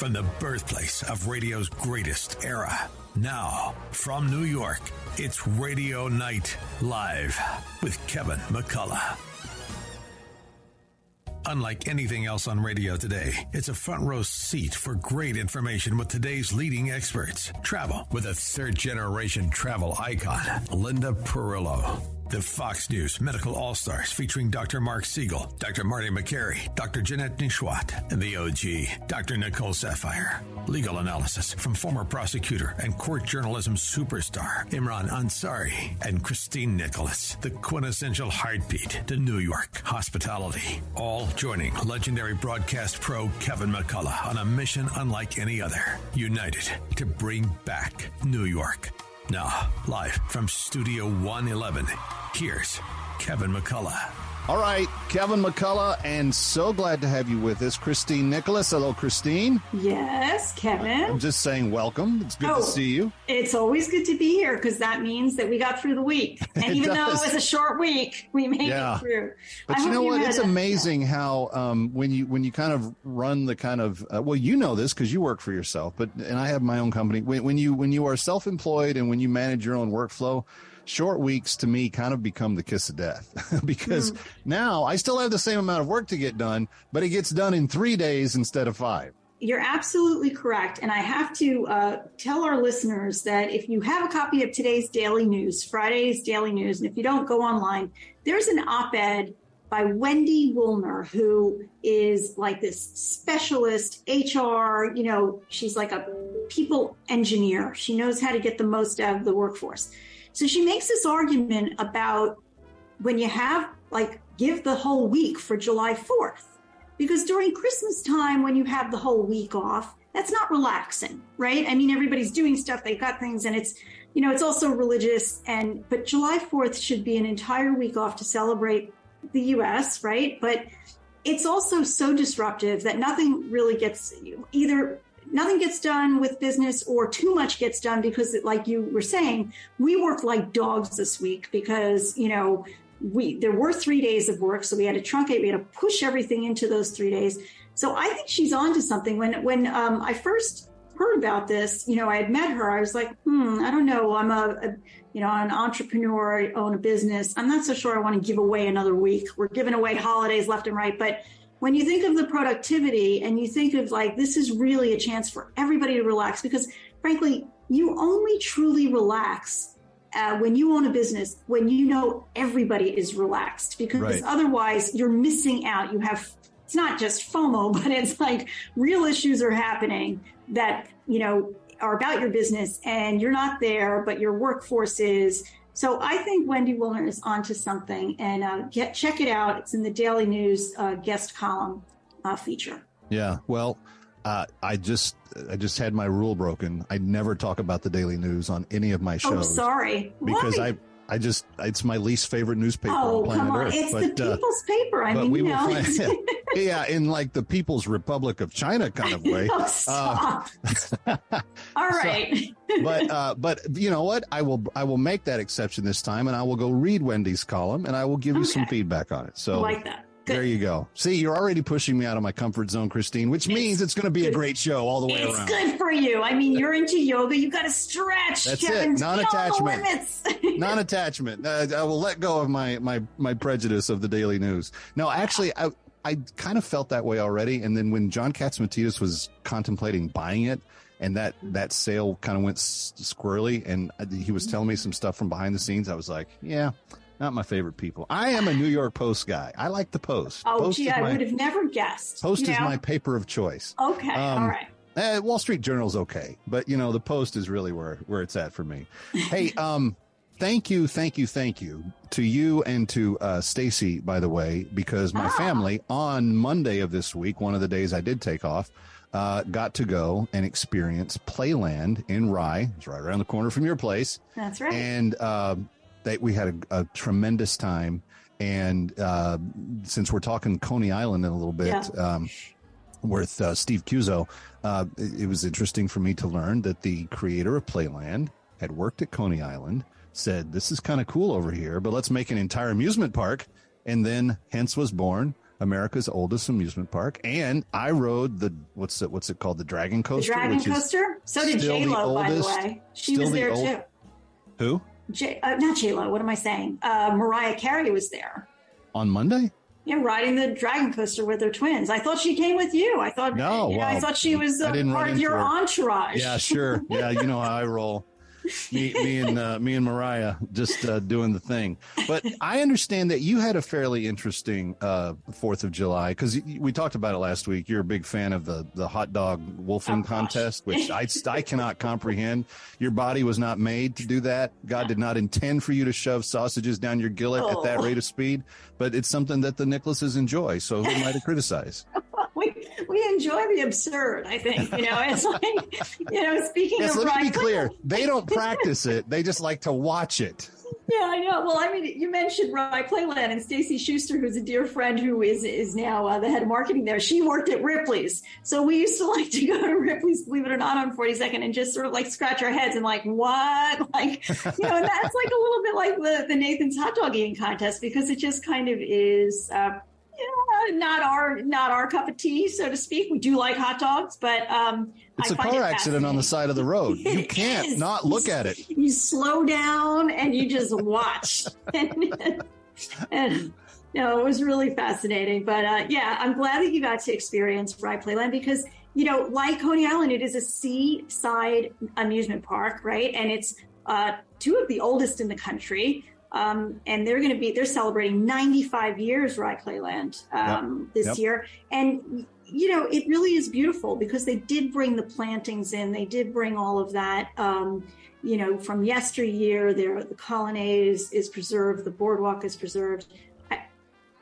from the birthplace of radio's greatest era. Now, from New York, it's Radio Night Live with Kevin McCullough. Unlike anything else on radio today, it's a front row seat for great information with today's leading experts. Travel with a third generation travel icon, Linda Perillo. The Fox News Medical All Stars featuring Dr. Marc Siegel, Dr. Marty Makary, Dr. Janette Nesheiwat, and the OG, Dr. Nicole Saphier. Legal analysis from former prosecutor and court journalism superstar Imran Ansari and Christine Nicholas, the quintessential heartbeat to New York hospitality. All joining legendary broadcast pro Kevin McCullough on a mission unlike any other, united to bring back New York. Now, live from Studio 111, here's Kevin McCullough. All right, Kevin McCullough, and so glad to have you with us, Christine Nicholas. Hello, Christine. Yes, Kevin. I'm just saying welcome. It's good oh, to see you. It's always good to be here because that means that we got through the week. And even though it was a short week, we made yeah. it through. But I you know what? It's amazing how um, when you when you kind of run the kind of uh, well, you know this because you work for yourself, but and I have my own company. When, when you when you are self employed and when you manage your own workflow short weeks to me kind of become the kiss of death because mm. now I still have the same amount of work to get done, but it gets done in three days instead of five. You're absolutely correct. And I have to uh, tell our listeners that if you have a copy of today's daily news, Friday's daily news, and if you don't go online, there's an op ed by Wendy Woolner, who is like this specialist HR, you know, she's like a people engineer. She knows how to get the most out of the workforce. So she makes this argument about when you have like give the whole week for July 4th. Because during Christmas time, when you have the whole week off, that's not relaxing, right? I mean, everybody's doing stuff, they've got things, and it's, you know, it's also religious. And, but July 4th should be an entire week off to celebrate the US, right? But it's also so disruptive that nothing really gets you, either nothing gets done with business or too much gets done because like you were saying we worked like dogs this week because you know we there were three days of work so we had to truncate we had to push everything into those three days. So i think she's on to something. When when um, i first heard about this you know i had met her i was like hmm i don't know. I'm a, a you know an entrepreneur I own a business. I'm not so sure i want to give away another week. We're giving away holidays left and right. But when you think of the productivity and you think of like this is really a chance for everybody to relax because frankly you only truly relax uh, when you own a business when you know everybody is relaxed because right. otherwise you're missing out you have it's not just fomo but it's like real issues are happening that you know are about your business and you're not there but your workforce is so I think Wendy Woolner is onto something, and uh, get check it out. It's in the Daily News uh, guest column uh, feature. Yeah, well, uh, I just I just had my rule broken. I never talk about the Daily News on any of my oh, shows. Oh, sorry, because Why? I I just it's my least favorite newspaper oh, on planet come on. Earth. It's but, the uh, people's paper. I mean, you know. Find, yeah, in like the People's Republic of China kind of way. stop. Uh, All right. So, but uh, but you know what? I will I will make that exception this time, and I will go read Wendy's column, and I will give okay. you some feedback on it. So I like that. Good. There you go. See, you're already pushing me out of my comfort zone, Christine, which means it's going to be a great show all the way it's around. It's good for you. I mean, you're into yoga. You got to stretch. That's Kevin, it. Non-attachment. Non-attachment. Uh, I will let go of my my my prejudice of the Daily News. No, actually, I I kind of felt that way already. And then when John Catsimatidis was contemplating buying it, and that that sale kind of went squirrely, and he was telling me some stuff from behind the scenes, I was like, yeah not my favorite people. I am a New York Post guy. I like the Post. Oh, Post gee, I would have never guessed. Post is know? my paper of choice. Okay, um, all right. Eh, Wall Street Journal's okay, but you know the Post is really where where it's at for me. hey, um, thank you, thank you, thank you to you and to uh, Stacy, by the way, because my ah. family on Monday of this week, one of the days I did take off, uh, got to go and experience Playland in Rye. It's right around the corner from your place. That's right. And uh, that we had a, a tremendous time. And uh, since we're talking Coney Island in a little bit, yeah. um, with uh, Steve Cuozzo, uh, it, it, was interesting for me to learn that the creator of Playland had worked at Coney Island, said, This is kind of cool over here, but let's make an entire amusement park. And then hence was born America's oldest amusement park, and I rode the what's it what's it called the Dragon Coaster. The Dragon Coaster. So did J Lo, by the way. She was there old, too. Who? J, uh, not J Lo. What am I saying? Uh, Mariah Carey was there on Monday. Yeah, riding the dragon coaster with her twins. I thought she came with you. I thought no, know, I thought she was a part of your her. entourage. Yeah, sure. Yeah, you know how I roll me, me and uh, me and Mariah just uh, doing the thing. But I understand that you had a fairly interesting uh, Fourth of July because we talked about it last week. You're a big fan of the the hot dog wolfing oh, contest, which I I cannot comprehend. Your body was not made to do that. God did not intend for you to shove sausages down your gillet oh. at that oh. rate of speed. But it's something that the Nicholases enjoy. So who am I to criticize? we enjoy the absurd. I think you know it's like you know. Speaking yes, of, let me be clear. They don't practice it. They just like to watch it. Yeah, I know. Well, I mean, you mentioned Rye Playland and Stacy Schuster, who's a dear friend who is is now uh, the head of marketing there. She worked at Ripley's, so we used to like to go to Ripley's, believe it or not, on 42nd, and just sort of like scratch our heads and like, what? Like, you know, and that's like a little bit like the the Nathan's hot dog eating contest because it just kind of is. Uh, yeah, not our not our cup of tea, so to speak. We do like hot dogs, but um, it's I a car it accident on the side of the road. You can't not look at it. You slow down and you just watch. and, and no, it was really fascinating. But uh, yeah, I'm glad that you got to experience Rye Playland because you know, like Coney Island, it is a seaside amusement park, right? And it's uh, two of the oldest in the country. Um, and they're going to be they're celebrating 95 years Rye Playland um, yep. this yep. year, and you know it really is beautiful because they did bring the plantings in, they did bring all of that. Um, you know, from yesteryear, there the colonnade is, is preserved, the boardwalk is preserved. I,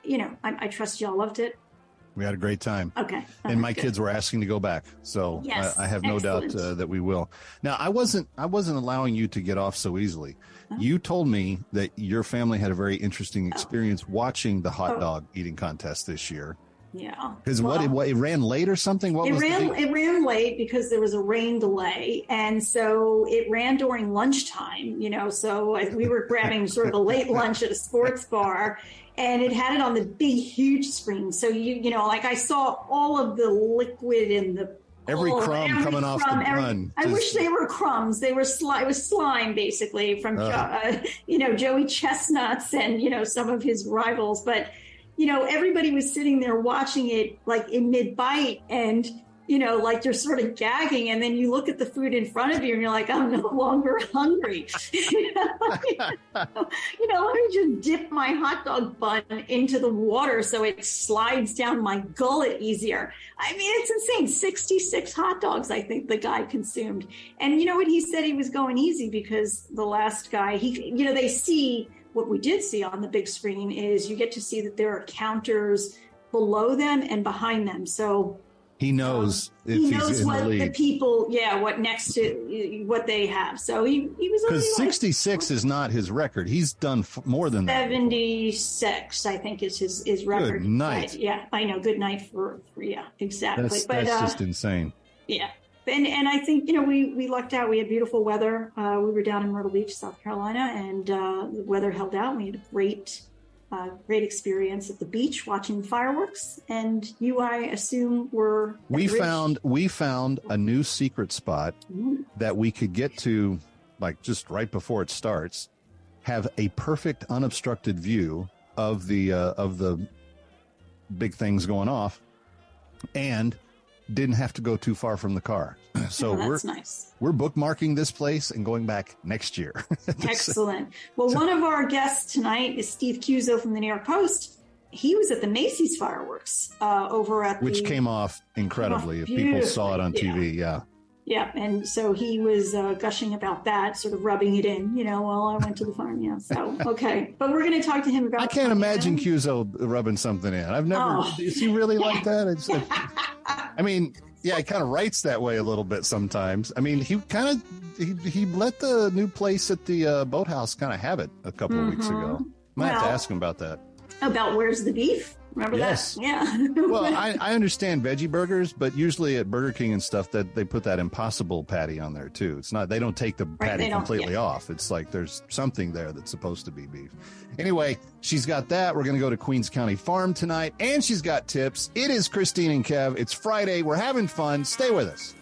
you know, I, I trust y'all loved it. We had a great time. Okay. and my good. kids were asking to go back, so yes. I, I, have no Excellent. doubt uh, that we will. Now, I wasn't I wasn't allowing you to get off so easily. Oh. You told me that your family had a very interesting oh. experience oh. watching the hot oh. dog eating contest this year. Yeah. Because well, what, it, what it ran late or something? What it ran it ran late because there was a rain delay, and so it ran during lunchtime. You know, so we were grabbing sort of a late lunch at a sports bar, and it had it on the big, huge screen. So you you know, like I saw all of the liquid in the Every oh, crumb every coming crumb, off the every, bun. I wish they were crumbs. They were slime. It was slime, basically, from uh. uh, you know Joey Chestnuts and you know some of his rivals. But you know everybody was sitting there watching it like in mid bite, and you know, like you're sort of gagging, and then you look at the food in front of you, and you're like, I'm no longer hungry. you, know, let me just dip my hot dog bun into the water so it slides down my gullet easier. I mean, it's insane. 66 hot dogs, I think the guy consumed. And you know what? He said he was going easy because the last guy, he, you know, they see what we did see on the big screen is you get to see that there are counters below them and behind them. So he knows um, he knows what the, the, people, yeah, what next to what they have. So he he was because sixty six is not his record. He's done f- more than seventy six. I think is his his record. Good night. But, yeah, I know. Good night for, for yeah, exactly. That's, but, that's uh, just insane. Yeah, and and I think you know we we lucked out. We had beautiful weather. Uh, we were down in Myrtle Beach, South Carolina, and uh, the weather held out. We had a great uh, great experience at the beach watching fireworks. And you, I assume, were we found we found a new secret spot mm. that we could get to, like just right before it starts, have a perfect unobstructed view of the uh, of the big things going off, and didn't have to go too far from the car. So oh, we're nice. we're bookmarking this place and going back next year. Excellent. Well, so, one of our guests tonight is Steve Cuozzo from the New York Post. He was at the Macy's fireworks uh, over at which the, came off incredibly. Came off People saw it on yeah. TV. Yeah. Yeah, and so he was uh, gushing about that, sort of rubbing it in, you know, while I went to the farm. Yeah, so okay, but we're going to talk to him about. I can't imagine Cuozzo rubbing something in. I've never. Oh. Is he really like that? It's, I mean, yeah, he kind of writes that way a little bit sometimes. I mean, he kind of he, he let the new place at the uh, boathouse kind of have it a couple mm-hmm. of weeks ago. I Might well, have to ask him about that. About where's the beef? Remember yes. that? Yeah. well, I, I understand veggie burgers, but usually at Burger King and stuff that they put that impossible patty on there too. It's not they don't take the patty completely yeah. off. It's like there's something there that's supposed to be beef. Anyway, she's got that. We're gonna go to Queens County Farm tonight, and she's got tips. It is Christine and Kev. It's Friday. We're having fun. Stay with us.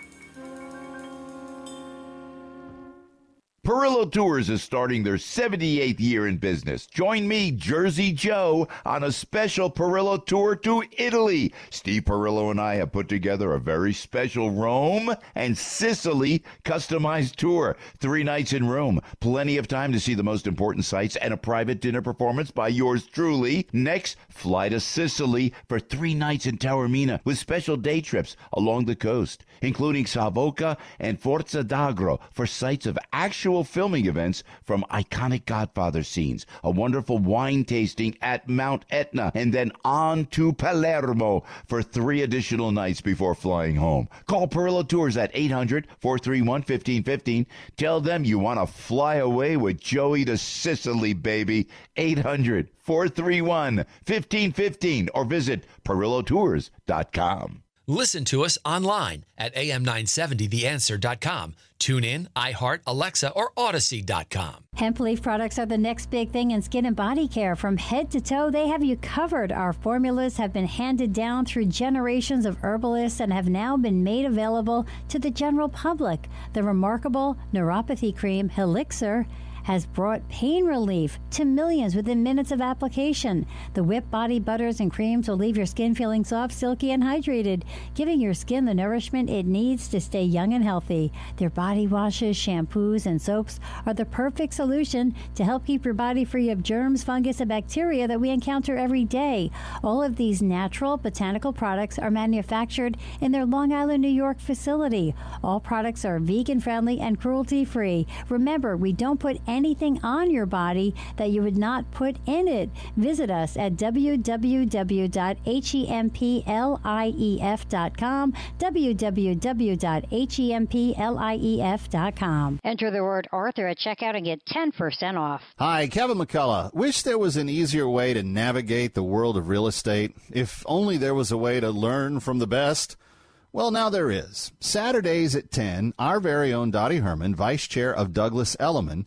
Perillo Tours is starting their 78th year in business. Join me, Jersey Joe, on a special Perillo tour to Italy. Steve Perillo and I have put together a very special Rome and Sicily customized tour. Three nights in Rome, plenty of time to see the most important sights, and a private dinner performance by yours truly. Next, fly to Sicily for three nights in Taormina with special day trips along the coast, including Savoca and Forza d'Agro for sights of actual filming events from iconic Godfather scenes, a wonderful wine tasting at Mount Etna, and then on to Palermo for three additional nights before flying home. Call Perillo Tours at 800 431 1515. Tell them you want to fly away with Joey to Sicily, baby. 800 431 1515 or visit perillotours.com. Listen to us online at am970theanswer.com. Tune in, iHeart, Alexa, or Audacy.com. Hemp leaf products are the next big thing in skin and body care. From head to toe, they have you covered. Our formulas have been handed down through generations of herbalists and have now been made available to the general public. The remarkable neuropathy cream, Helixer, has brought pain relief to millions within minutes of application. The whipped body butters and creams will leave your skin feeling soft, silky, and hydrated, giving your skin the nourishment it needs to stay young and healthy. Their body washes, shampoos, and soaps are the perfect solution to help keep your body free of germs, fungus, and bacteria that we encounter every day. All of these natural botanical products are manufactured in their Long Island, New York facility. All products are vegan friendly and cruelty free. Remember, we don't put any anything on your body that you would not put in it. Visit us at www.hemplief.com, www.hemplief.com. Enter the word Arthur at checkout and get 10% off. Hi, Kevin McCullough. Wish there was an easier way to navigate the world of real estate. If only there was a way to learn from the best. Well, now there is. Saturdays at 10, our very own Dottie Herman, Vice Chair of Douglas Elliman,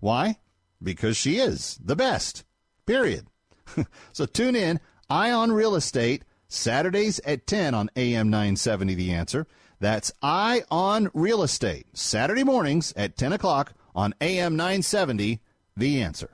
Why? Because she is the best. Period. so tune in, Eye on Real Estate, Saturdays at 10 on AM 970 The Answer. That's Eye on Real Estate, Saturday mornings at 10 o'clock on AM 970 The Answer.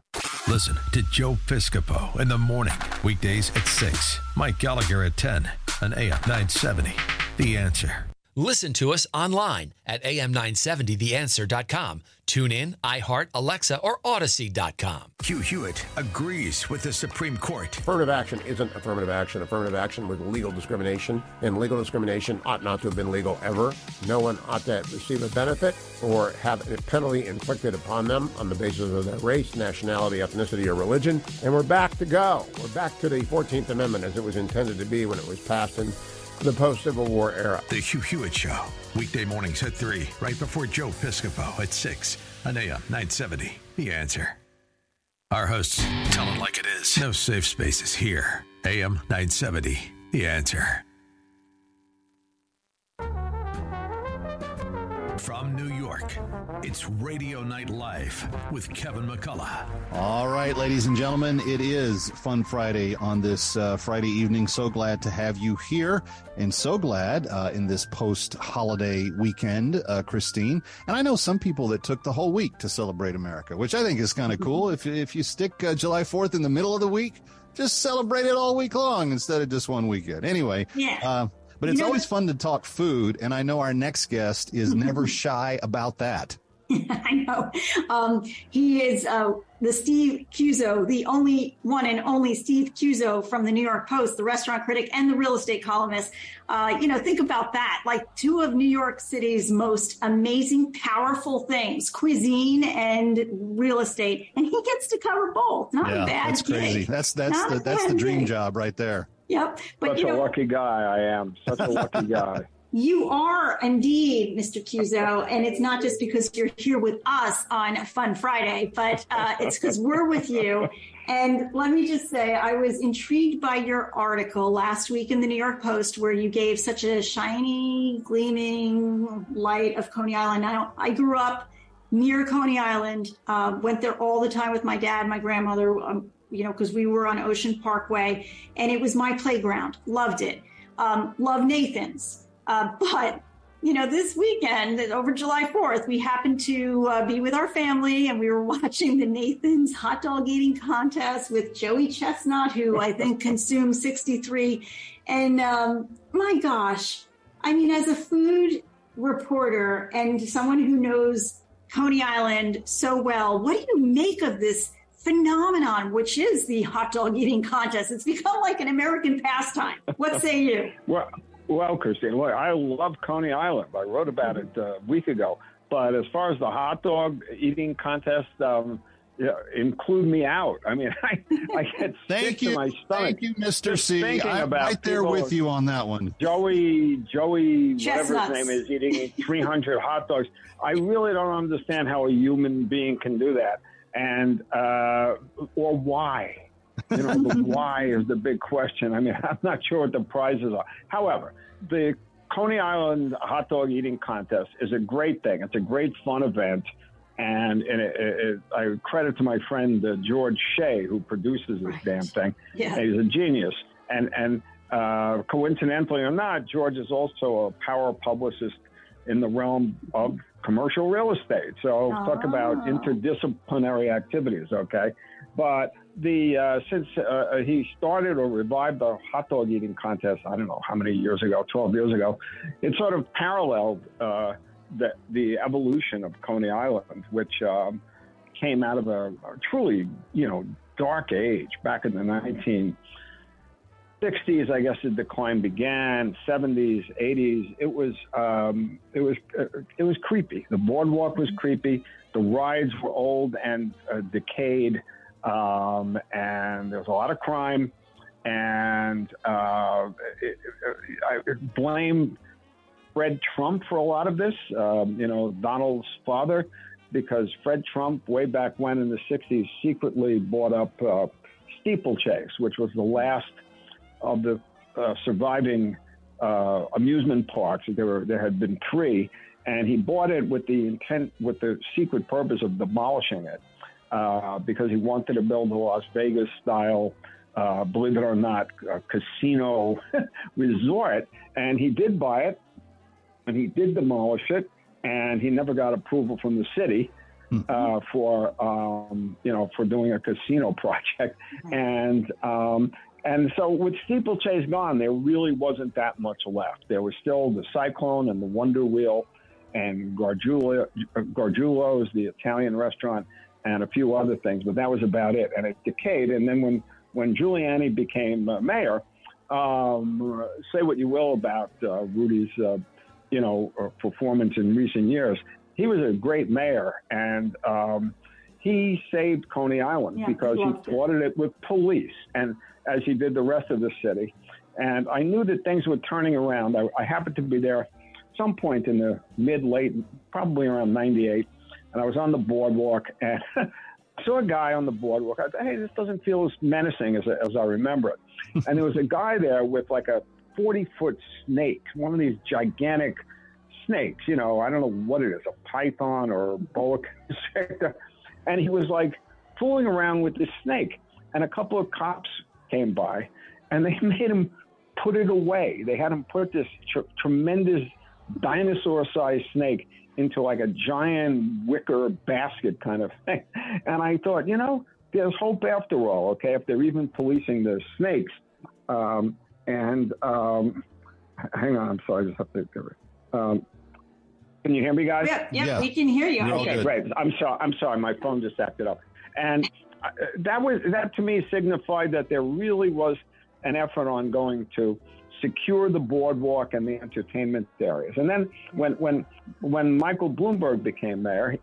Listen to Joe Piscopo in the morning, weekdays at 6. Mike Gallagher at 10 on AM 970 The Answer. Listen to us online at am970theanswer.com. Tune in, iHeart, Alexa, or Audacy.com. Hugh Hewitt agrees with the Supreme Court. Affirmative action isn't affirmative action. Affirmative action was legal discrimination, and legal discrimination ought not to have been legal ever. No one ought to receive a benefit or have a penalty inflicted upon them on the basis of their race, nationality, ethnicity, or religion. And we're back to go. We're back to the 14th Amendment as it was intended to be when it was passed in the post Civil War era. The Hugh Hewitt Show, weekday mornings at 3, right before Joe Piscopo at 6 on AM 970. The answer. Our hosts tell it like it is. No safe spaces here. AM 970. The answer. From New York, it's Radio Night Live with Kevin McCullough. All right, ladies and gentlemen, it is Fun Friday on this uh, Friday evening. So glad to have you here, and so glad uh, in this post holiday weekend, uh, Christine. And I know some people that took the whole week to celebrate America, which I think is kind of cool. If, if you stick uh, July 4th in the middle of the week, just celebrate it all week long instead of just one weekend. Anyway, yeah uh, but it's always fun to talk food, and I know our next guest is never shy about that. I know. Um, he is uh, the Steve Cuozzo, the only one and only Steve Cuozzo from the New York Post, the restaurant critic and the real estate columnist. Uh, you know, think about that. Like two of New York City's most amazing, powerful things, cuisine and real estate. And he gets to cover both. Not yeah, a bad That's crazy. That's that's Not the that's the dream job right there. Yep. But Such you a lucky guy I am. Such a lucky guy. You are indeed, Mr. Cuozzo, and it's not just because you're here with us on Fun Friday, but uh, it's because we're with you. And let me just say, I was intrigued by your article last week in the New York Post where you gave such a shiny, gleaming light of Coney Island. Now, I grew up near Coney Island, uh, went there all the time with my dad, my grandmother, um, you know, because we were on Ocean Parkway, and it was my playground. Loved it. Um, love Nathan's. Uh, but you know, this weekend over July 4th, we happened to uh, be with our family and we were watching the Nathan's hot dog eating contest with Joey Chestnut, who I think consumed 63. And um, my gosh, I mean, as a food reporter and someone who knows Coney Island so well, what do you make of this phenomenon, which is the hot dog eating contest? It's become like an American pastime. What say you? Well, well, Christine, look, I love Coney Island. I wrote about it uh, a week ago. But as far as the hot dog eating contest, um, yeah, include me out. I mean, I, I get Thank sick you, to my stomach. thank you, Mister just C. thinking I'm right there people- with you on that one. Joey, Joey, whatever his name is, eating 300 hot dogs. I really don't understand how a human being can do that, and uh, or why. You know, the why is the big question. I mean, I'm not sure what the prizes are. However, the Coney Island hot dog eating contest is a great thing. It's a great fun event. And, and it, it, it, I credit to my friend uh, George Shea, who produces this Right. damn thing. Yeah. He's a genius. And, and uh, coincidentally or not, George is also a power publicist in the realm of commercial real estate. So talk about Oh. interdisciplinary activities, okay? But the uh, since uh, he started or revived the hot dog eating contest, I don't know how many years ago, 12 years ago, it sort of paralleled uh, the, the evolution of Coney Island, which um, came out of a, a truly, you know, dark age back in the 19 60s, I guess the decline began. 70s, 80s, it was um, it was uh, it was creepy. The boardwalk was creepy. The rides were old and uh, decayed, um, and there was a lot of crime. And uh, it, it, I blame Fred Trump for a lot of this. Um, you know, Donald's father, because Fred Trump, way back when in the 60s, secretly bought up uh, Steeplechase, which was the last of the uh, surviving uh, amusement parks. There were there had been three, and he bought it with the intent, with the secret purpose of demolishing it, uh, because he wanted to build a Las Vegas style. Uh, believe it or not, a casino resort, and he did buy it, and he did demolish it, and he never got approval from the city uh, for um, you know for doing a casino project, and um, and so with Steeplechase gone, there really wasn't that much left. There was still the Cyclone and the Wonder Wheel, and Gargiulo, Gargiulo's, the Italian restaurant, and a few other things, but that was about it. And it decayed. And then when when Giuliani became uh, mayor, um, say what you will about uh, Rudy's, uh, you know, uh, performance in recent years, he was a great mayor, and um, he saved Coney Island Yeah, because he loved it. flooded it with police, and as he did the rest of the city. And I knew that things were turning around. I, I happened to be there some point in the mid late, probably around '98, and I was on the boardwalk and. I saw a guy on the boardwalk. I thought, hey, this doesn't feel as menacing as, as I remember it. and there was a guy there with like a 40 foot snake, one of these gigantic snakes. You know, I don't know what it is, a python or a boa constrictor. And he was like fooling around with this snake. And a couple of cops came by and they made him put it away. They had him put this tr- tremendous dinosaur sized snake into like a giant wicker basket kind of thing. And I thought, you know, there's hope after all, okay, if they're even policing the snakes. Um, and um, hang on, I'm sorry, I just have to give it. Um, Can you hear me, guys? Yeah, yeah, yeah. we can hear you. okay, great. I'm sorry. I'm sorry. My phone just acted up, and that was that to me signified that there really was an effort on going to secure the boardwalk and the entertainment areas. And then when when when Michael Bloomberg became mayor,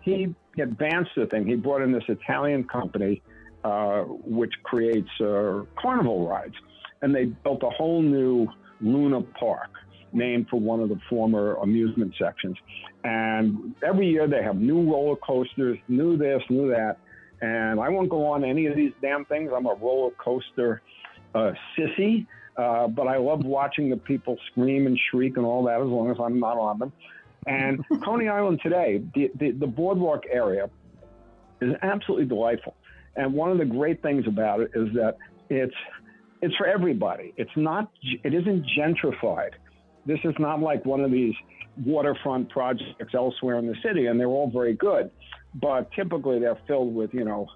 he advanced the thing. He brought in this Italian company uh, which creates uh, carnival rides, and they built a whole new Luna Park named for one of the former amusement sections. And every year they have new roller coasters, new this, new that. And I won't go on any of these damn things. I'm a roller coaster uh, sissy, uh, but I love watching the people scream and shriek and all that as long as I'm not on them. And Coney Island today, the, the, the boardwalk area is absolutely delightful. And one of the great things about it is that it's it's for everybody. It's not it isn't gentrified. This is not like one of these waterfront projects elsewhere in the city, and they're all very good. But typically, they're filled with you know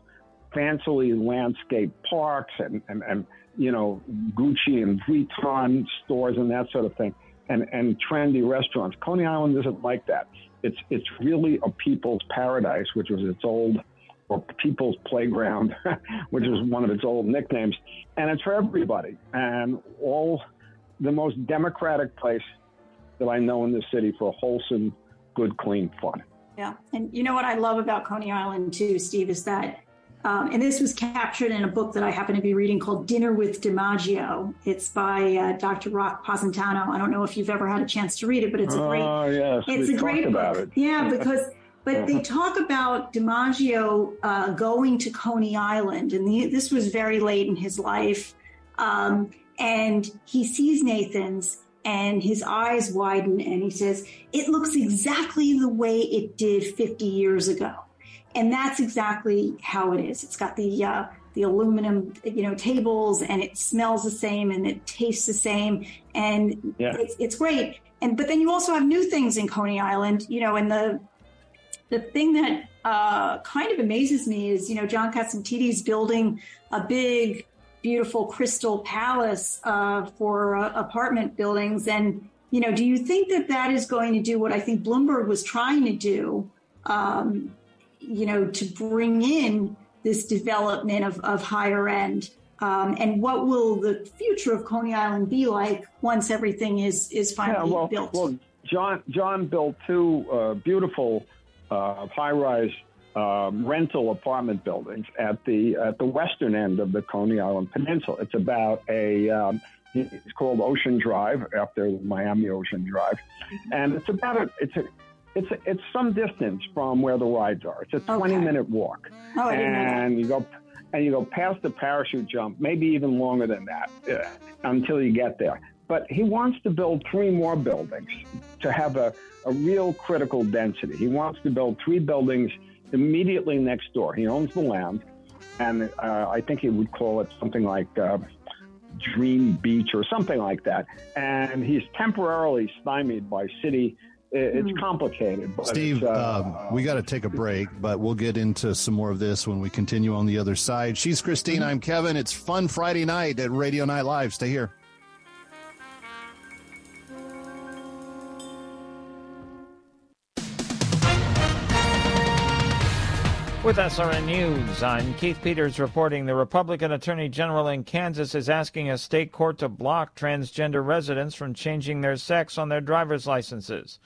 fancily landscaped parks and, and, and you know Gucci and Vuitton stores and that sort of thing, and and trendy restaurants. Coney Island isn't like that. It's it's really a people's paradise, which was its old or People's Playground, which is one of its old nicknames, and it's for everybody and all the most democratic place that I know in the city for wholesome, good, clean fun. Yeah. And you know what I love about Coney Island too, Steve, is that, um, and this was captured in a book that I happen to be reading called Dinner with DiMaggio. It's by uh, Dr. Rock Positano. I don't know if you've ever had a chance to read it, but it's a great, oh, yes. it's a great book. It. Yeah, because, but they talk about DiMaggio uh, going to Coney Island, and the, this was very late in his life. Um, and he sees Nathan's and his eyes widen and he says, It looks exactly the way it did 50 years ago. And that's exactly how it is. It's got the, uh, the aluminum, you know, tables and it smells the same and it tastes the same. And yeah. it's, it's great. And, but then you also have new things in Coney Island, you know, and the, the thing that uh, kind of amazes me is, you know, John Catsimatidis building a big beautiful crystal palace uh, for uh, apartment buildings. And, you know, do you think that that is going to do what I think Bloomberg was trying to do, um, you know, to bring in this development of, of higher end? Um, and what will the future of Coney Island be like once everything is is finally yeah, well, built? Well, John John built two uh, beautiful uh, high rise um, rental apartment buildings at the at the western end of the Coney Island Peninsula. It's about a um, it's called Ocean Drive after Miami Ocean Drive, and it's about a it's a it's a, it's some distance from where the rides are. It's a 20 okay. minute walk, oh, and you go and you go past the parachute jump, maybe even longer than that, uh, until you get there. But he wants to build three more buildings to have a, a real critical density. He wants to build three buildings immediately next door. He owns the land, and uh, I think he would call it something like uh, Dream Beach or something like that. And he's temporarily stymied by city. It's hmm. complicated. Steve, uh, um, we got to take a break, but we'll get into some more of this when we continue on the other side. She's Christine. I'm Kevin. It's Fun Friday night at Radio Night Live. Stay here. With SRN News, I'm Keith Peters reporting the Republican Attorney General in Kansas is asking a state court to block transgender residents from changing their sex on their driver's licenses.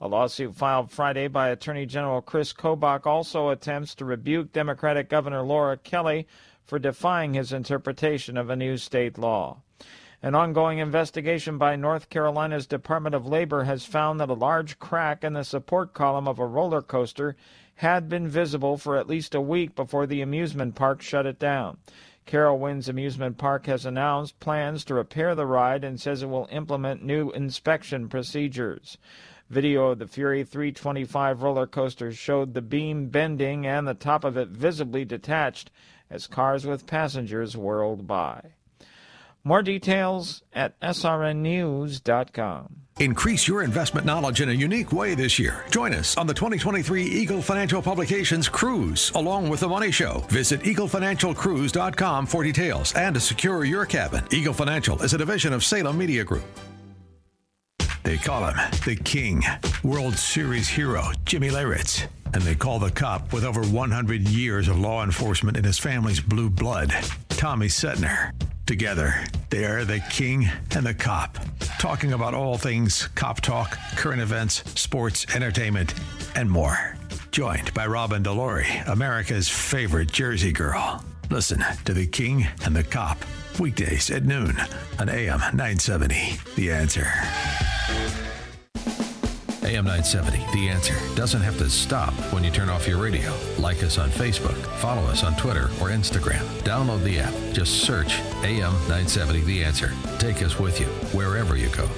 A lawsuit filed Friday by Attorney General Chris Kobach also attempts to rebuke Democratic Governor Laura Kelly for defying his interpretation of a new state law. An ongoing investigation by North Carolina's Department of Labor has found that a large crack in the support column of a roller coaster had been visible for at least a week before the amusement park shut it down. Carowinds Amusement Park has announced plans to repair the ride and says it will implement new inspection procedures. Video of the Fury 325 roller coaster showed the beam bending and the top of it visibly detached as cars with passengers whirled by. More details at srnnews.com. Increase your investment knowledge in a unique way this year. Join us on the 2023 Eagle Financial Publications Cruise, along with The Money Show. Visit eaglefinancialcruise.com for details and to secure your cabin. Eagle Financial is a division of Salem Media Group. They call him the King, World Series hero Jimmy Leyritz. And they call the cop with over 100 years of law enforcement in his family's blue blood, Tommy Setner. Together, they are the king and the cop, talking about all things cop talk, current events, sports, entertainment, and more. Joined by Robin Delory, America's favorite Jersey girl. Listen to The King and the Cop, weekdays at noon on AM 970. The answer. AM 970, The Answer, doesn't have to stop when you turn off your radio. Like us on Facebook, follow us on Twitter or Instagram. Download the app. Just search AM 970, The Answer. Take us with you wherever you go.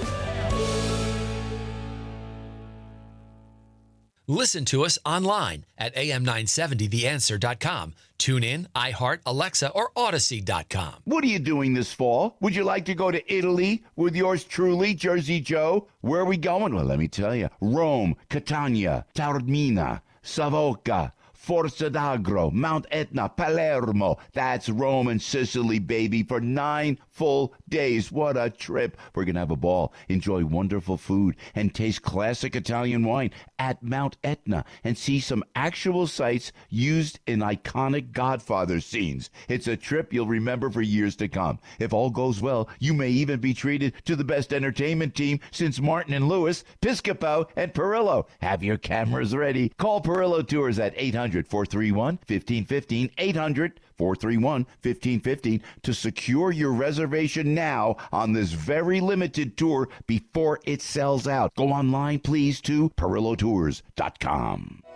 Listen to us online at am970theanswer.com. Tune in, iHeart, Alexa, or Audacy.com. What are you doing this fall? Would you like to go to Italy with yours truly, Jersey Joe? Where are we going? Well, let me tell you Rome, Catania, Taormina, Savoca. Forza d'Agro, Mount Etna, Palermo. That's Rome and Sicily, baby, for nine full days. What a trip. We're going to have a ball, enjoy wonderful food, and taste classic Italian wine at Mount Etna and see some actual sites used in iconic Godfather scenes. It's a trip you'll remember for years to come. If all goes well, you may even be treated to the best entertainment team since Martin and Lewis, Piscopo, and Perillo. Have your cameras ready. Call Perillo Tours at 800 431 1515. 800 431 1515 to secure your reservation now on this very limited tour before it sells out. Go online, please, to perillotours.com.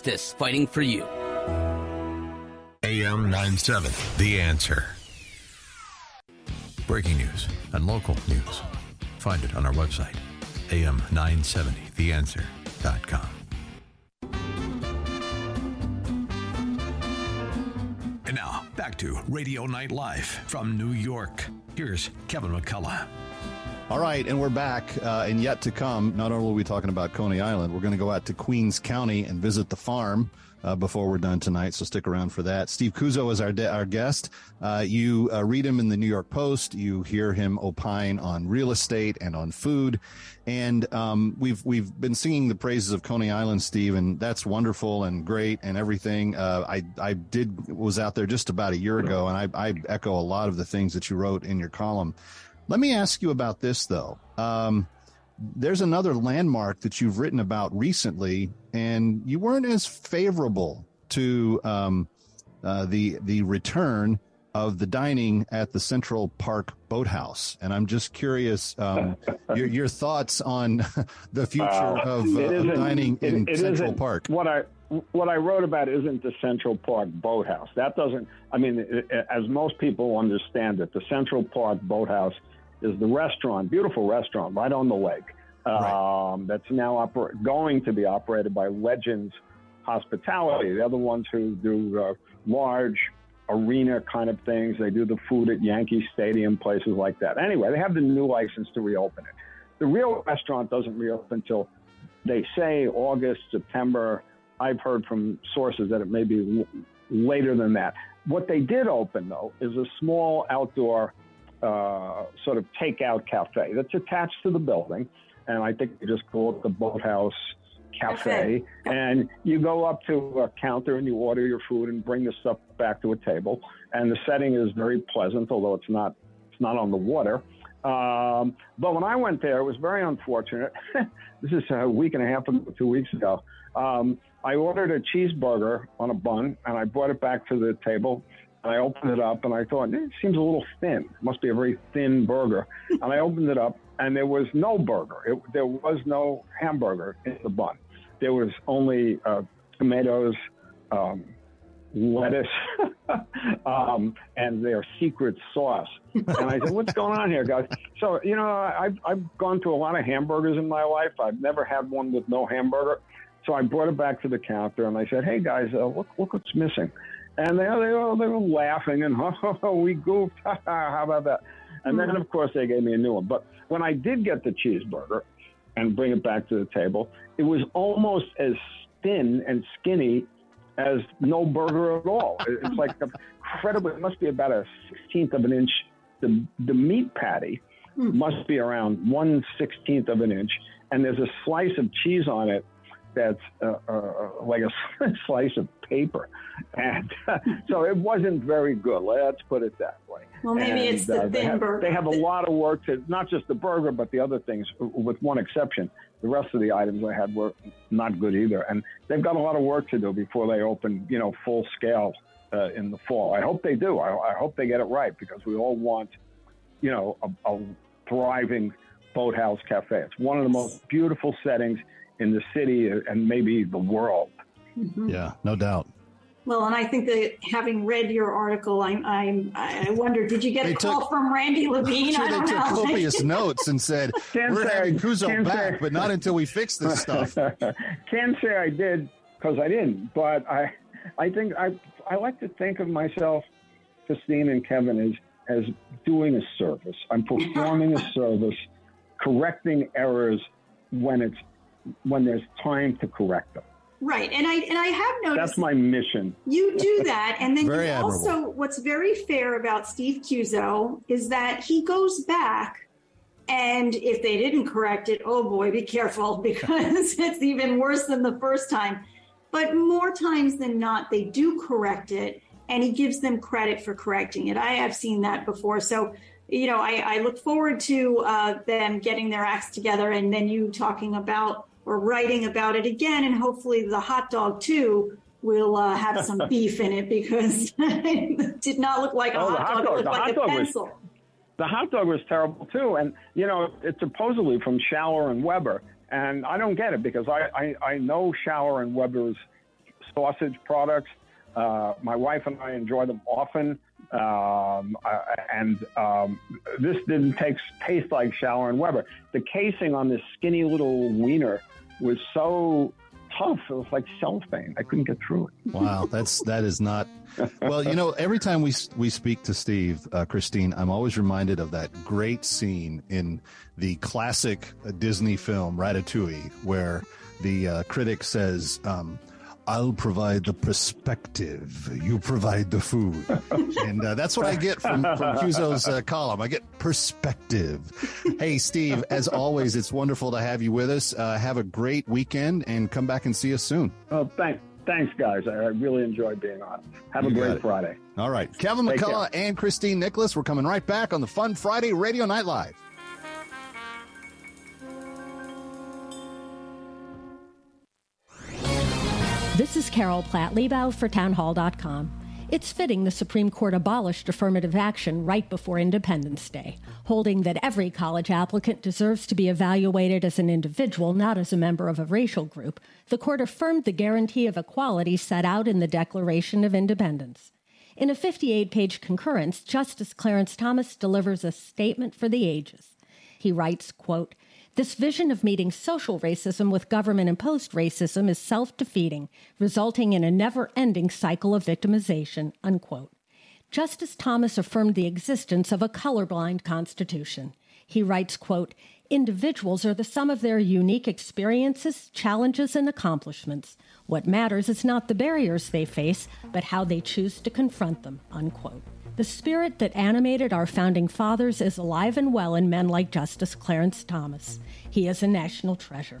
fighting for you. AM 97, The Answer. Breaking news and local news. Find it on our website, am970theanswer.com. And now, back to Radio Night Live from New York. Here's Kevin McCullough. All right, and we're back. Uh, and yet to come, not only are we talking about Coney Island, we're going to go out to Queens County and visit the farm uh, before we're done tonight. So stick around for that. Steve Cuozzo is our de- our guest. Uh, you uh, read him in the New York Post. You hear him opine on real estate and on food. And um, we've we've been singing the praises of Coney Island, Steve, and that's wonderful and great and everything. Uh, I I did was out there just about a year ago, and I, I echo a lot of the things that you wrote in your column. Let me ask you about this, though. Um, there's another landmark that you've written about recently, and you weren't as favorable to um, uh, the the return of the dining at the Central Park Boathouse. And I'm just curious um, your, your thoughts on the future Uh, of, uh, of dining it- in it Central Park. What I what I wrote about isn't the Central Park Boathouse. That doesn't. I mean, it- as most people understand it, the Central Park Boathouse is the restaurant, beautiful restaurant right on the lake. Um, That's now oper- going to be operated by Legends Hospitality. They're the ones who do uh, large arena kind of things. They do the food at Yankee Stadium, places like that. Anyway, they have the new license to reopen it. The real restaurant doesn't reopen until they say August, September. I've heard from sources that it may be later than that. What they did open, though, is a small outdoor uh, sort of takeout cafe that's attached to the building. And I think they just call it the Boathouse Cafe. And you go up to a counter and you order your food and bring the stuff back to a table. And the setting is very pleasant, although it's not it's not on the water. Um, but when I went there, it was very unfortunate. this is a week and a half two weeks ago. Um, I ordered a cheeseburger on a bun, and I brought it back to the table. And I opened it up, and I thought it seems a little thin. It must be a very thin burger. and I opened it up, and there was no burger. It, there was no hamburger in the bun. There was only uh, tomatoes, um, lettuce, um, and their secret sauce. And I said, "What's going on here, guys?" So you know, I've I've gone through a lot of hamburgers in my life. I've never had one with no hamburger. So I brought it back to the counter and I said, "Hey guys, uh, look look what's missing." And they they were, they were laughing and oh, we goofed. How about that? And then mm-hmm. of course they gave me a new one. But when I did get the cheeseburger and bring it back to the table, it was almost as thin and skinny as no burger at all. It's like incredible. It must be about a sixteenth of an inch. The the meat patty hmm. must be around one sixteenth of an inch, and there's a slice of cheese on it that's uh, uh, like a slice of paper, and uh, so it wasn't very good. Let's put it that way. Well, maybe And, it's the uh, they thin have, burger. They have a lot of work to not just the burger, but the other things. With one exception, the rest of the items I had were not good either, and they've got a lot of work to do before they open, you know, full scale uh, in the fall. I hope they do. I, I hope they get it right because we all want, you know, a, a thriving boathouse cafe. It's one of the most beautiful settings in the city and maybe the world. Mhm. Yeah, no doubt. Well, and I think that having read your article, I'm, I'm, I wonder, did you get They a call took- from Randy Levine? Sure, I they don't took know. copious notes and said, Can't "We're say- having Cuozzo back, say- but not until we fix this stuff." Can't say I did because I didn't, but I, I think I, I like to think of myself, Christine and Kevin, as as doing a service. I'm performing a service, correcting errors when it's when there's time to correct them. Right, and I and I have noticed That's my mission. You do that, and then Very you admirable. also what's very fair about Steve Cuozzo is that he goes back, and if they didn't correct it, oh boy, be careful because it's even worse than the first time. But more times than not, they do correct it, and he gives them credit for correcting it. I have seen that before, so. You know, I, I look forward to uh, them getting their acts together and then you talking about or writing about it again, and hopefully the hot dog too will uh, have some beef in it because it did not look like a Oh, hot hot dog; dog- it the looked hot like a dog was- pencil. The hot dog was terrible too, and you know it's supposedly from Schaller and Weber, and I don't get it because I I, I know Schaller and Weber's sausage products. Uh, my wife and I enjoy them often, um, uh, and um, this didn't taste taste like Schaller and Weber. The casing on this skinny little wiener was so tough; it was like cellophane. I couldn't get through it. Wow, that's that is not. Well, you know, every time we we speak to Steve, uh, Christine, I'm always reminded of that great scene in the classic Disney film Ratatouille, where the uh, critic says. Um, I'll provide the perspective. You provide the food, and uh, that's what I get from from Cuozzo's uh, column. I get perspective. Hey, Steve, as always, it's wonderful to have you with us. Uh, have a great weekend, and come back and see us soon. Oh, thanks, thanks, guys. I really enjoyed being on. Have a You got great. Friday. All right. Kevin McCullough and Christine Nicholas. We're coming right back on the Fun Friday Radio Night Live. This is Carol Platt Liebau for Townhall.com. It's fitting the Supreme Court abolished affirmative action right before Independence Day, holding that every college applicant deserves to be evaluated as an individual, not as a member of a racial group. The court affirmed the guarantee of equality set out in the Declaration of Independence. In a 58 page concurrence, Justice Clarence Thomas delivers a statement for the ages. He writes, quote, this vision of meeting social racism with government imposed racism is self defeating, resulting in a never ending cycle of victimization. Unquote. Justice Thomas affirmed the existence of a colorblind constitution. He writes, quote, Individuals are the sum of their unique experiences, challenges, and accomplishments. What matters is not the barriers they face, but how they choose to confront them. Unquote. The spirit that animated our founding fathers is alive and well in men like Justice Clarence Thomas. He is a national treasure.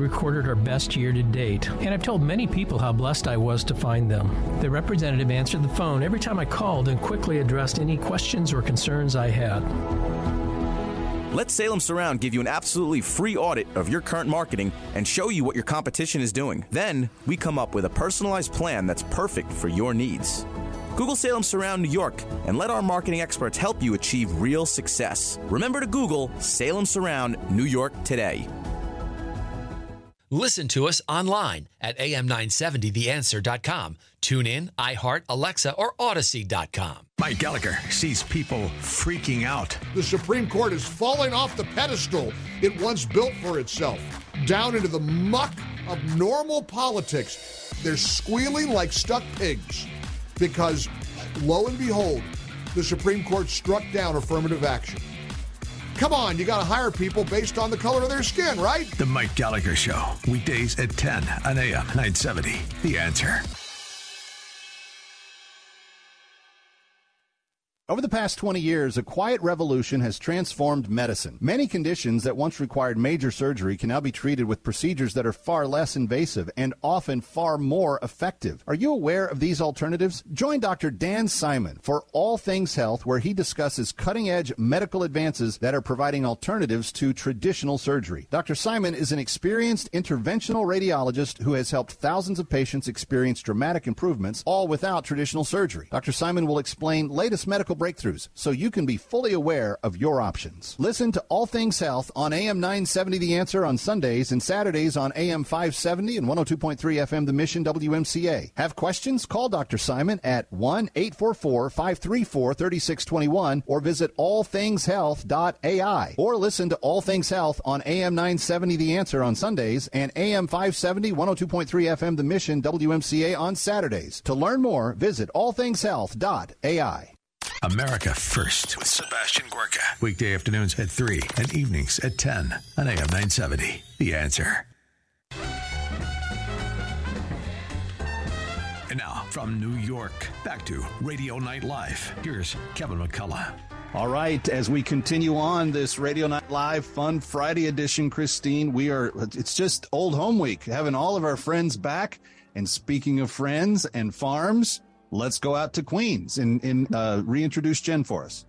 recorded our best year to date, and I've told many people how blessed I was to find them. The representative answered the phone every time I called and quickly addressed any questions or concerns I had. Let Salem Surround give you an absolutely free audit of your current marketing and show you what your competition is doing. Then, we come up with a personalized plan that's perfect for your needs. Google Salem Surround New York and let our marketing experts help you achieve real success. Remember to Google Salem Surround New York today. Listen to us online at am970theanswer.com. Tune in, iHeart, Alexa, or Audacy.com. Mike Gallagher sees people freaking out. The Supreme Court is falling off the pedestal it once built for itself, down into the muck of normal politics. They're squealing like stuck pigs because, lo and behold, the Supreme Court struck down affirmative action. Come on, you got to hire people based on the color of their skin, right? The Mike Gallagher Show, weekdays at 10 on AM 970. The answer. Over the past 20 years, a quiet revolution has transformed medicine. Many conditions that once required major surgery can now be treated with procedures that are far less invasive and often far more effective. Are you aware of these alternatives? Join Dr. Dan Simon for All Things Health, where he discusses cutting edge medical advances that are providing alternatives to traditional surgery. Dr. Simon is an experienced interventional radiologist who has helped thousands of patients experience dramatic improvements, all without traditional surgery. Dr. Simon will explain latest medical breakthroughs so you can be fully aware of your options. Listen to All Things Health on AM 970 The Answer on Sundays and Saturdays on AM 570 and 102.3 FM The Mission WMCA. Have questions? Call Dr. Simon at 1 844 534 3621 or visit allthingshealth.ai or listen to All Things Health on AM 970 The Answer on Sundays and AM 570 102.3 FM The Mission WMCA on Saturdays. To learn more, visit allthingshealth.ai. America First with Sebastian Gorka. Weekday afternoons at 3 and evenings at 10 on AM 970. The answer. And now from New York, back to Radio Night Live. Here's Kevin McCullough. All right, as we continue on this Radio Night Live Fun Friday edition, Christine, we are, it's just old home week, having all of our friends back. And speaking of friends and farms, let's go out to Queens and, and uh, reintroduce Jen for us.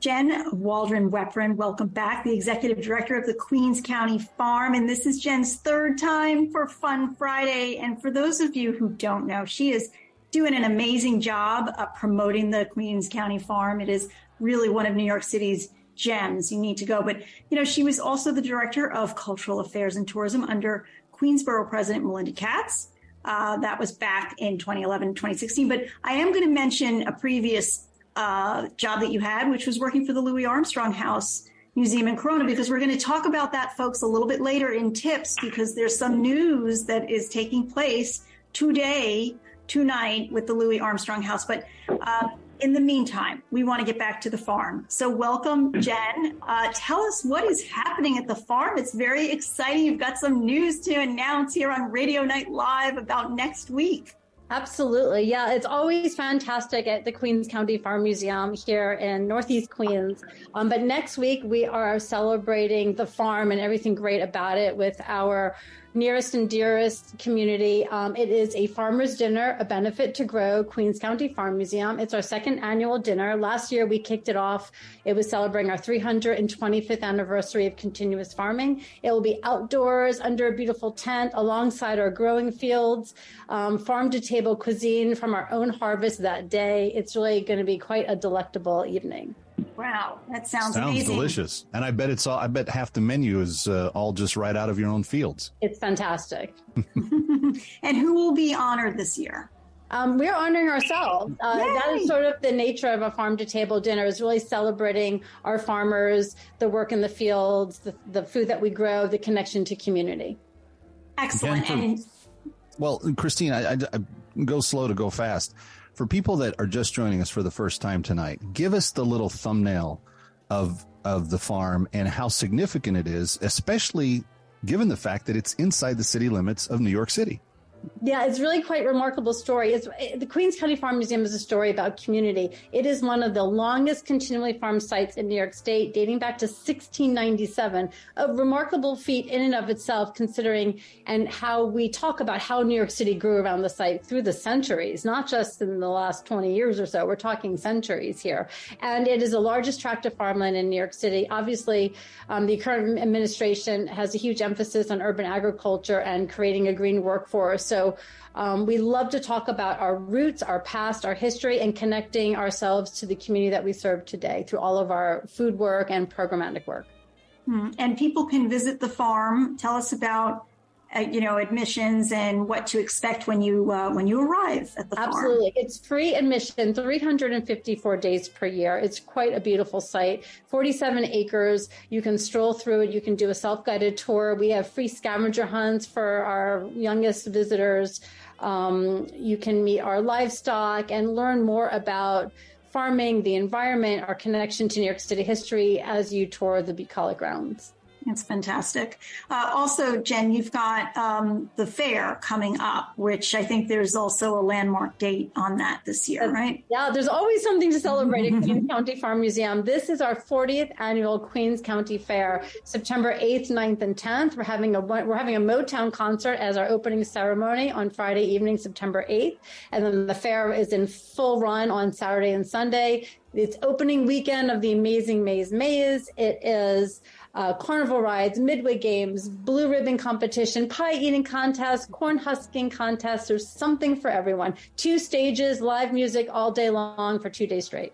Jen Walden Weprin, welcome back, the executive director of the Queens County Farm. And this is Jen's third time for Fun Friday. And for those of you who don't know, she is doing an amazing job promoting the Queens County Farm. It is really one of New York City's gems. You need to go. But, you know, she was also the director of cultural affairs and tourism under Queensborough President Melinda Katz. Uh, that was back in 2011, 2016. But I am going to mention a previous uh, job that you had, which was working for the Louis Armstrong House Museum in Corona, because we're going to talk about that, folks, a little bit later in tips, because there's some news that is taking place today, tonight, with the Louis Armstrong House. But uh, in the meantime, we want to get back to the farm. So, welcome, Jen. Uh, tell us what is happening at the farm. It's very exciting. You've got some news to announce here on Radio Night Live about next week. Absolutely. Yeah, it's always fantastic at the Queens County Farm Museum here in Northeast Queens. Um, but next week, we are celebrating the farm and everything great about it with our nearest and dearest community. Um, it is a farmer's dinner, a benefit to grow Queens County Farm Museum. It's our second annual dinner. Last year we kicked it off. It was celebrating our 325th anniversary of continuous farming. It will be outdoors under a beautiful tent alongside our growing fields, um, farm to table cuisine from our own harvest that day. It's really going to be quite a delectable evening. Wow, that sounds, sounds amazing. delicious. And I bet it's all. I bet half the menu is uh, all just right out of your own fields. It's fantastic. and who will be honored this year? Um, we're honoring ourselves. Uh, that is sort of the nature of a farm to table dinner is really celebrating our farmers, the work in the fields, the, the food that we grow, the connection to community. Excellent. And, well, Christine, I, I, I go slow to go fast. For people that are just joining us for the first time tonight, give us the little thumbnail of of the farm and how significant it is, especially given the fact that it's inside the city limits of New York City. Yeah, it's really quite remarkable story. It's, the Queens County Farm Museum is a story about community. It is one of the longest continually farmed sites in New York State, dating back to 1697. A remarkable feat in and of itself, considering and how we talk about how New York City grew around the site through the centuries, not just in the last 20 years or so. We're talking centuries here. And it is the largest tract of farmland in New York City. Obviously, um, the current administration has a huge emphasis on urban agriculture and creating a green workforce. So um, we love to talk about our roots, our past, our history, and connecting ourselves to the community that we serve today through all of our food work and programmatic work. Hmm. And people can visit the farm. Tell us about uh, you know admissions and what to expect when you uh, when you arrive at the farm. Absolutely, it's free admission, 354 days per year. It's quite a beautiful site, 47 acres. You can stroll through it. You can do a self guided tour. We have free scavenger hunts for our youngest visitors. Um, you can meet our livestock and learn more about farming, the environment, our connection to New York City history as you tour the bucolic grounds. It's fantastic. Uh, also, Jen, you've got um, the fair coming up, which I think there's also a landmark date on that this year, right? Yeah, there's always something to celebrate at Queens County Farm Museum. This is our 40th annual Queens County Fair, September 8th, 9th, and 10th. We're having a we're having a Motown concert as our opening ceremony on Friday evening, September 8th, and then the fair is in full run on Saturday and Sunday. It's opening weekend of the Amazing Maze Maze. It is uh, carnival rides, midway games, blue ribbon competition, pie eating contest, corn husking contest. There's something for everyone. Two stages, live music all day long for two days straight.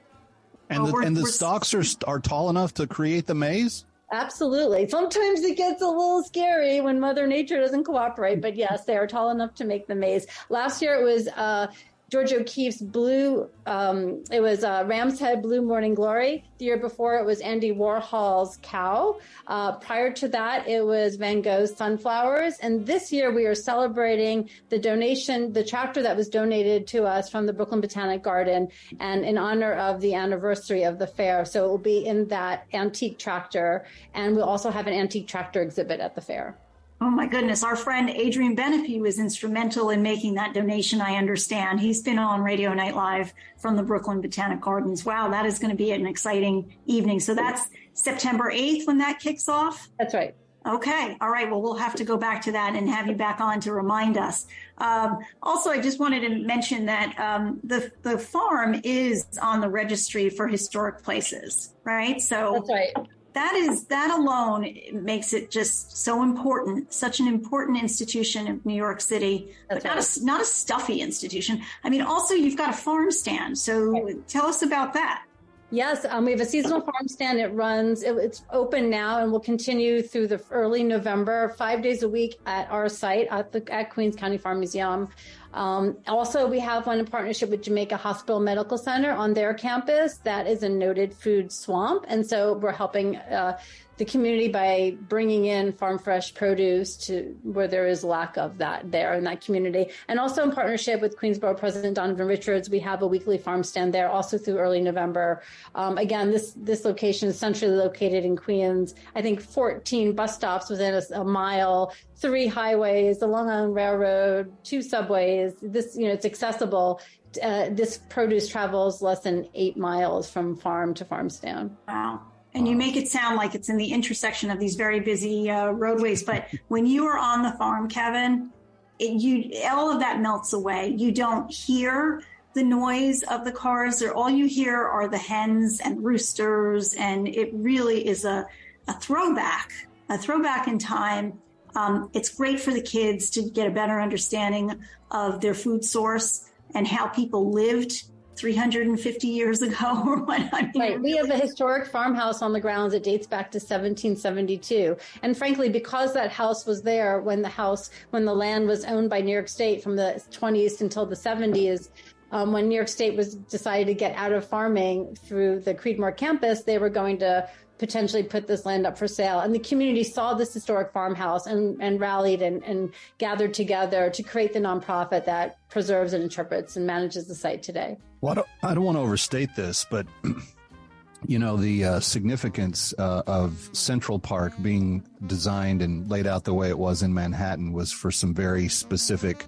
And the, and the stalks are are tall enough to create the maze. Absolutely. Sometimes it gets a little scary when Mother Nature doesn't cooperate, but yes, they are tall enough to make the maze. Last year it was uh, Georgia O'Keeffe's Blue, um, it was uh, Ram's Head Blue Morning Glory. The year before, it was Andy Warhol's Cow. Uh, prior to that, it was Van Gogh's Sunflowers. And this year, we are celebrating the donation, the chapter that was donated to us from the Brooklyn Botanic Garden, and in honor of the anniversary of the fair. So it will be in that antique tractor. And we'll also have an antique tractor exhibit at the fair. Oh my goodness. Our friend Adrian Benepe was instrumental in making that donation, I understand. He's been on Radio Night Live from the Brooklyn Botanic Gardens. Wow, that is going to be an exciting evening. So that's September 8th when that kicks off? That's right. Okay. All right. Well, we'll have to go back to that and have you back on to remind us. Um, also, I just wanted to mention that um, the the farm is on the registry for historic places, right? So that's right that is that alone makes it just so important such an important institution of new york city That's but not right. a, not a stuffy institution i mean also you've got a farm stand so right. tell us about that Yes, um, we have a seasonal farm stand. It runs, it, it's open now and will continue through the early November, five days a week at our site at the at Queens County Farm Museum. Um, also, we have one in partnership with Jamaica Hospital Medical Center on their campus. That is a noted food swamp. And so we're helping uh, the community by bringing in farm fresh produce to where there is lack of that there in that community. And also in partnership with Queensboro President Donovan Richards, we have a weekly farm stand there also through early November. Um, again, this, this location is centrally located in Queens. I think 14 bus stops within a, a mile, three highways, the Long Island Railroad, two subways. This, you know, it's accessible. Uh, this produce travels less than eight miles from farm to farm stand. Wow. And you make it sound like it's in the intersection of these very busy uh, roadways, but when you are on the farm, Kevin, it, you all of that melts away. You don't hear the noise of the cars, or all you hear are the hens and roosters, and it really is a, a throwback, a throwback in time. Um, it's great for the kids to get a better understanding of their food source and how people lived 350 years ago or what I mean, right. We have a historic farmhouse on the grounds that dates back to 1772. And frankly, because that house was there when the house, when the land was owned by New York State from the 20s until the 70s, um, when New York State was decided to get out of farming through the Creedmoor campus, they were going to potentially put this land up for sale. And the community saw this historic farmhouse and, and rallied and, and gathered together to create the nonprofit that preserves and interprets and manages the site today. Well, I don't, I don't want to overstate this, but you know the uh, significance uh, of Central Park being designed and laid out the way it was in Manhattan was for some very specific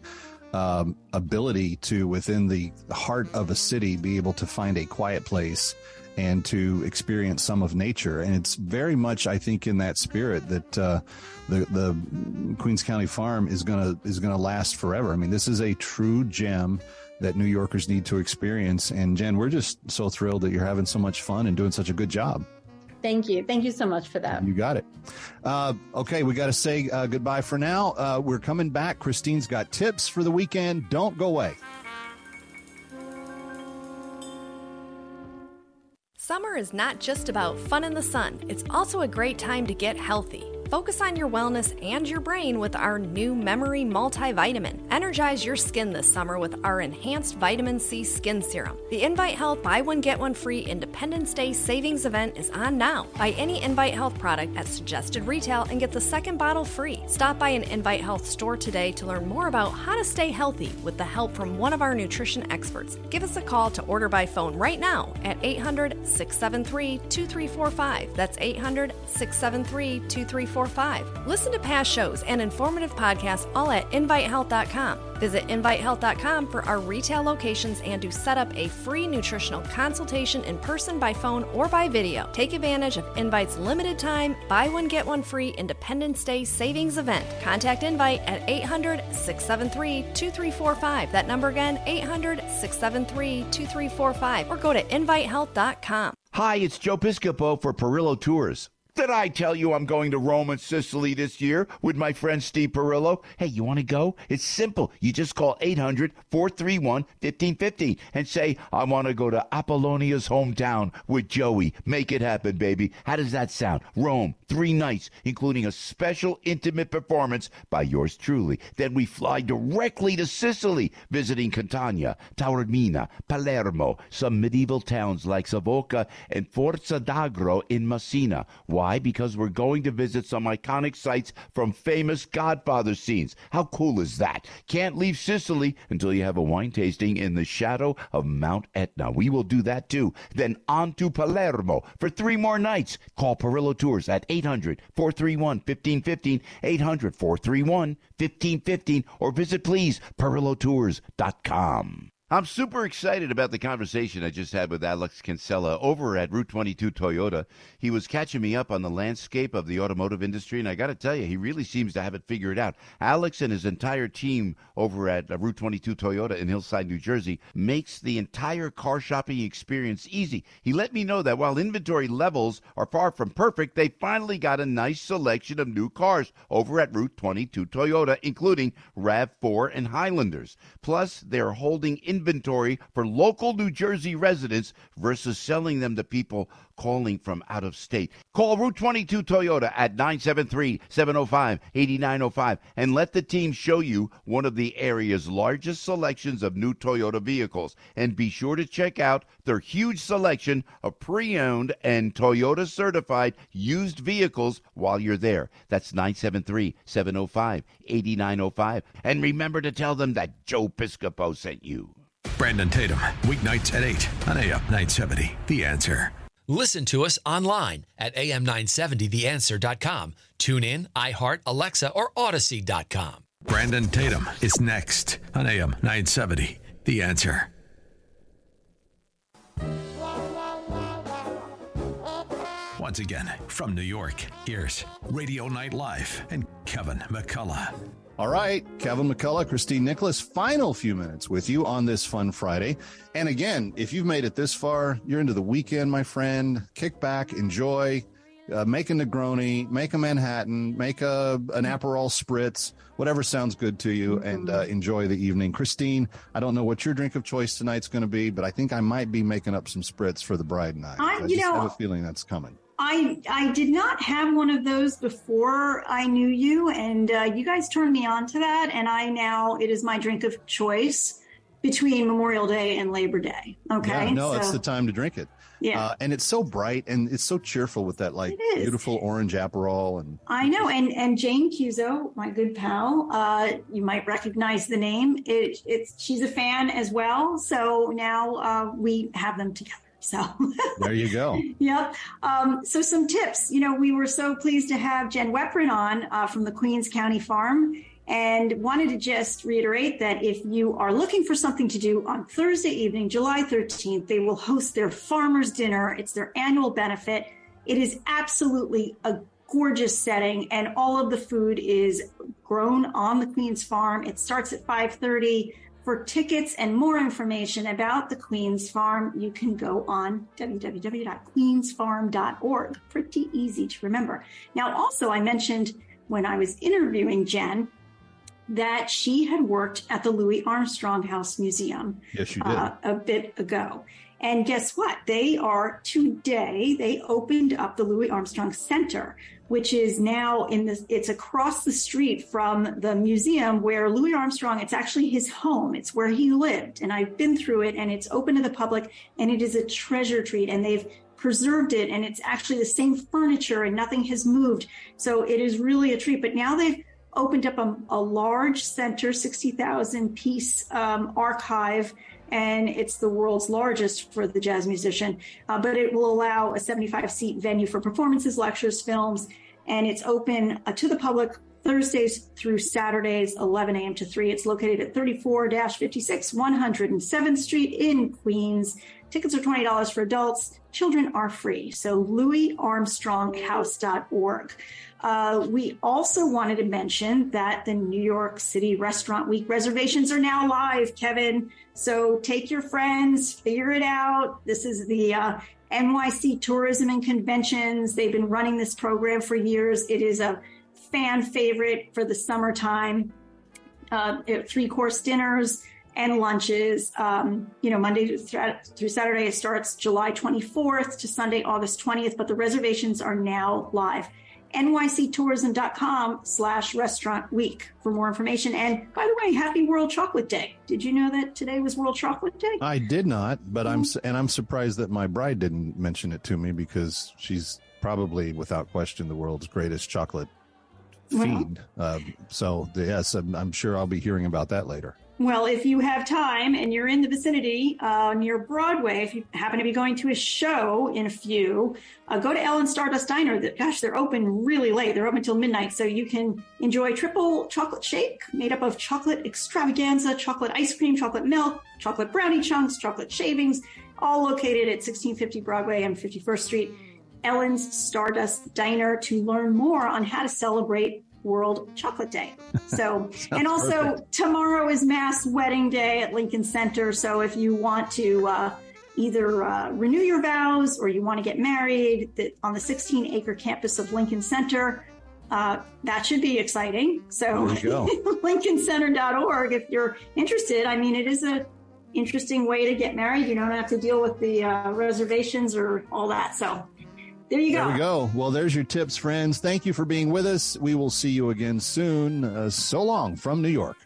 um, ability to, within the heart of a city, be able to find a quiet place and to experience some of nature. And it's very much, I think, in that spirit that uh, the the Queens County Farm is gonna is gonna last forever. I mean, this is a true gem that New Yorkers need to experience. And Jen, we're just so thrilled that you're having so much fun and doing such a good job. Thank you. Thank you so much for that. You got it. Uh, okay, we got to say uh, goodbye for now. Uh, we're coming back. Christine's got tips for the weekend. Don't go away. Summer is not just about fun in the sun, it's also a great time to get healthy. Focus on your wellness and your brain with our new Memory Multivitamin. Energize your skin this summer with our enhanced vitamin C skin serum. The Invite Health Buy One Get One Free Independence Day savings event is on now. Buy any Invite Health product at suggested retail and get the second bottle free. Stop by an Invite Health store today to learn more about how to stay healthy with the help from one of our nutrition experts. Give us a call to order by phone right now at 800 673 2345. That's 800 673 2345. Listen to past shows and informative podcasts all at invitehealth.com. Visit invitehealth.com for our retail locations and to set up a free nutritional consultation in person, by phone, or by video. Take advantage of Invite's limited time, buy one, get one free Independence Day savings event. Contact Invite at 800 673 2345. That number again, 800 673 2345, or go to invitehealth.com. Hi, it's Joe Piscopo for Perillo Tours. Did I tell you I'm going to Rome and Sicily this year with my friend Steve Perillo? Hey, you want to go? It's simple. You just call 800 431 1550 and say, I want to go to Apollonia's hometown with Joey. Make it happen, baby. How does that sound? Rome, three nights, including a special intimate performance by yours truly. Then we fly directly to Sicily, visiting Catania, Taormina, Palermo, some medieval towns like Savoca and Forza d'Agro in Messina. Why? Because we're going to visit some iconic sites from famous Godfather scenes. How cool is that? Can't leave Sicily until you have a wine tasting in the shadow of Mount Etna. We will do that too. Then on to Palermo for three more nights. Call Perillo Tours at 800 431 1515, 800 431 1515, or visit please perillotours.com. I'm super excited about the conversation I just had with Alex Kinsella over at Route 22 Toyota. He was catching me up on the landscape of the automotive industry, and I got to tell you, he really seems to have it figured out. Alex and his entire team over at uh, Route 22 Toyota in Hillside, New Jersey, makes the entire car shopping experience easy. He let me know that while inventory levels are far from perfect, they finally got a nice selection of new cars over at Route 22 Toyota, including RAV4 and Highlanders. Plus, they're holding inventory inventory for local New Jersey residents versus selling them to people calling from out of state. Call Route 22 Toyota at 973 705 8905 and let the team show you one of the area's largest selections of new Toyota vehicles. And be sure to check out their huge selection of pre owned and Toyota certified used vehicles while you're there. That's 973 705 8905. And remember to tell them that Joe Piscopo sent you. Brandon Tatum, weeknights at 8 on AM 970. The answer. Listen to us online at am970theanswer.com. Tune in, iHeart, Alexa, or Audacy.com. Brandon Tatum is next on AM 970. The answer. Once again, from New York, here's Radio Night Live and Kevin McCullough. All right, Kevin McCullough, Christine Nicholas, final few minutes with you on this fun Friday. And again, if you've made it this far, you're into the weekend, my friend. Kick back, enjoy, uh, make a Negroni, make a Manhattan, make a an Aperol spritz, whatever sounds good to you, and uh, enjoy the evening. Christine, I don't know what your drink of choice tonight's going to be, but I think I might be making up some spritz for the bride and I. I, I just know, have a feeling that's coming. I I did not have one of those before I knew you, and uh, you guys turned me on to that, and I now it is my drink of choice. between Memorial Day and Labor Day. Okay. Yeah, no, so, it's the time to drink it. Yeah. Uh, and it's so bright and it's so cheerful with that like beautiful orange Aperol and I know. And and Jane Cuozzo, my good pal, uh, you might recognize the name. It, it's she's a fan as well. So now uh, we have them together. So there you go. yep. Um, so some tips. You know, we were so pleased to have Jen Weprin on uh, from the Queens County Farm and wanted to just reiterate that if you are looking for something to do on Thursday evening, July 13th, they will host their farmers dinner. It's their annual benefit. It is absolutely a gorgeous setting and all of the food is grown on the Queen's farm. It starts at 5:30. For tickets and more information about the Queen's Farm, you can go on www.queensfarm.org. Pretty easy to remember. Now, also, I mentioned when I was interviewing Jen that she had worked at the Louis Armstrong House Museum yes, you did. Uh, a bit ago. And guess what? They are today, they opened up the Louis Armstrong Center, which is now in this, it's across the street from the museum where Louis Armstrong, it's actually his home. It's where he lived. And I've been through it and it's open to the public and it is a treasure treat. And they've preserved it and it's actually the same furniture and nothing has moved. So it is really a treat. But now they've opened up a, a large center, 60,000 piece um, archive, and it's the world's largest for the jazz musician. Uh, but it will allow a 75 seat venue for performances, lectures, films, and it's open uh, to the public Thursdays through Saturdays, 11 a.m. to 3. It's located at 34 56 107th Street in Queens. Tickets are $20 for adults. Children are free. So, louisarmstronghouse.org. Uh, we also wanted to mention that the New York City Restaurant Week reservations are now live, Kevin. So take your friends, figure it out. This is the uh, NYC Tourism and Conventions. They've been running this program for years. It is a fan favorite for the summertime. Uh, three course dinners and lunches. Um, you know, Monday through Saturday, it starts July 24th to Sunday, August 20th, but the reservations are now live nyctourism.com slash restaurant week for more information. And by the way, happy World Chocolate Day. Did you know that today was World Chocolate Day? I did not, but I'm, and I'm surprised that my bride didn't mention it to me because she's probably without question the world's greatest chocolate feed. Uh, so yes, I'm, I'm sure I'll be hearing about that later. Well, if you have time and you're in the vicinity uh, near Broadway, if you happen to be going to a show in a few, uh, go to Ellen Stardust Diner. Gosh, they're open really late. They're open until midnight, so you can enjoy triple chocolate shake made up of chocolate extravaganza, chocolate ice cream, chocolate milk, chocolate brownie chunks, chocolate shavings, all located at 1650 Broadway and 51st Street. Ellen's Stardust Diner to learn more on how to celebrate World Chocolate Day. So, and also perfect. tomorrow is Mass Wedding Day at Lincoln Center. So, if you want to uh, either uh, renew your vows or you want to get married on the 16 acre campus of Lincoln Center, uh, that should be exciting. So, lincolncenter.org if you're interested. I mean, it is a interesting way to get married. You don't have to deal with the uh, reservations or all that. So, there you go. There we go. Well, there's your tips, friends. Thank you for being with us. We will see you again soon. Uh, so long from New York.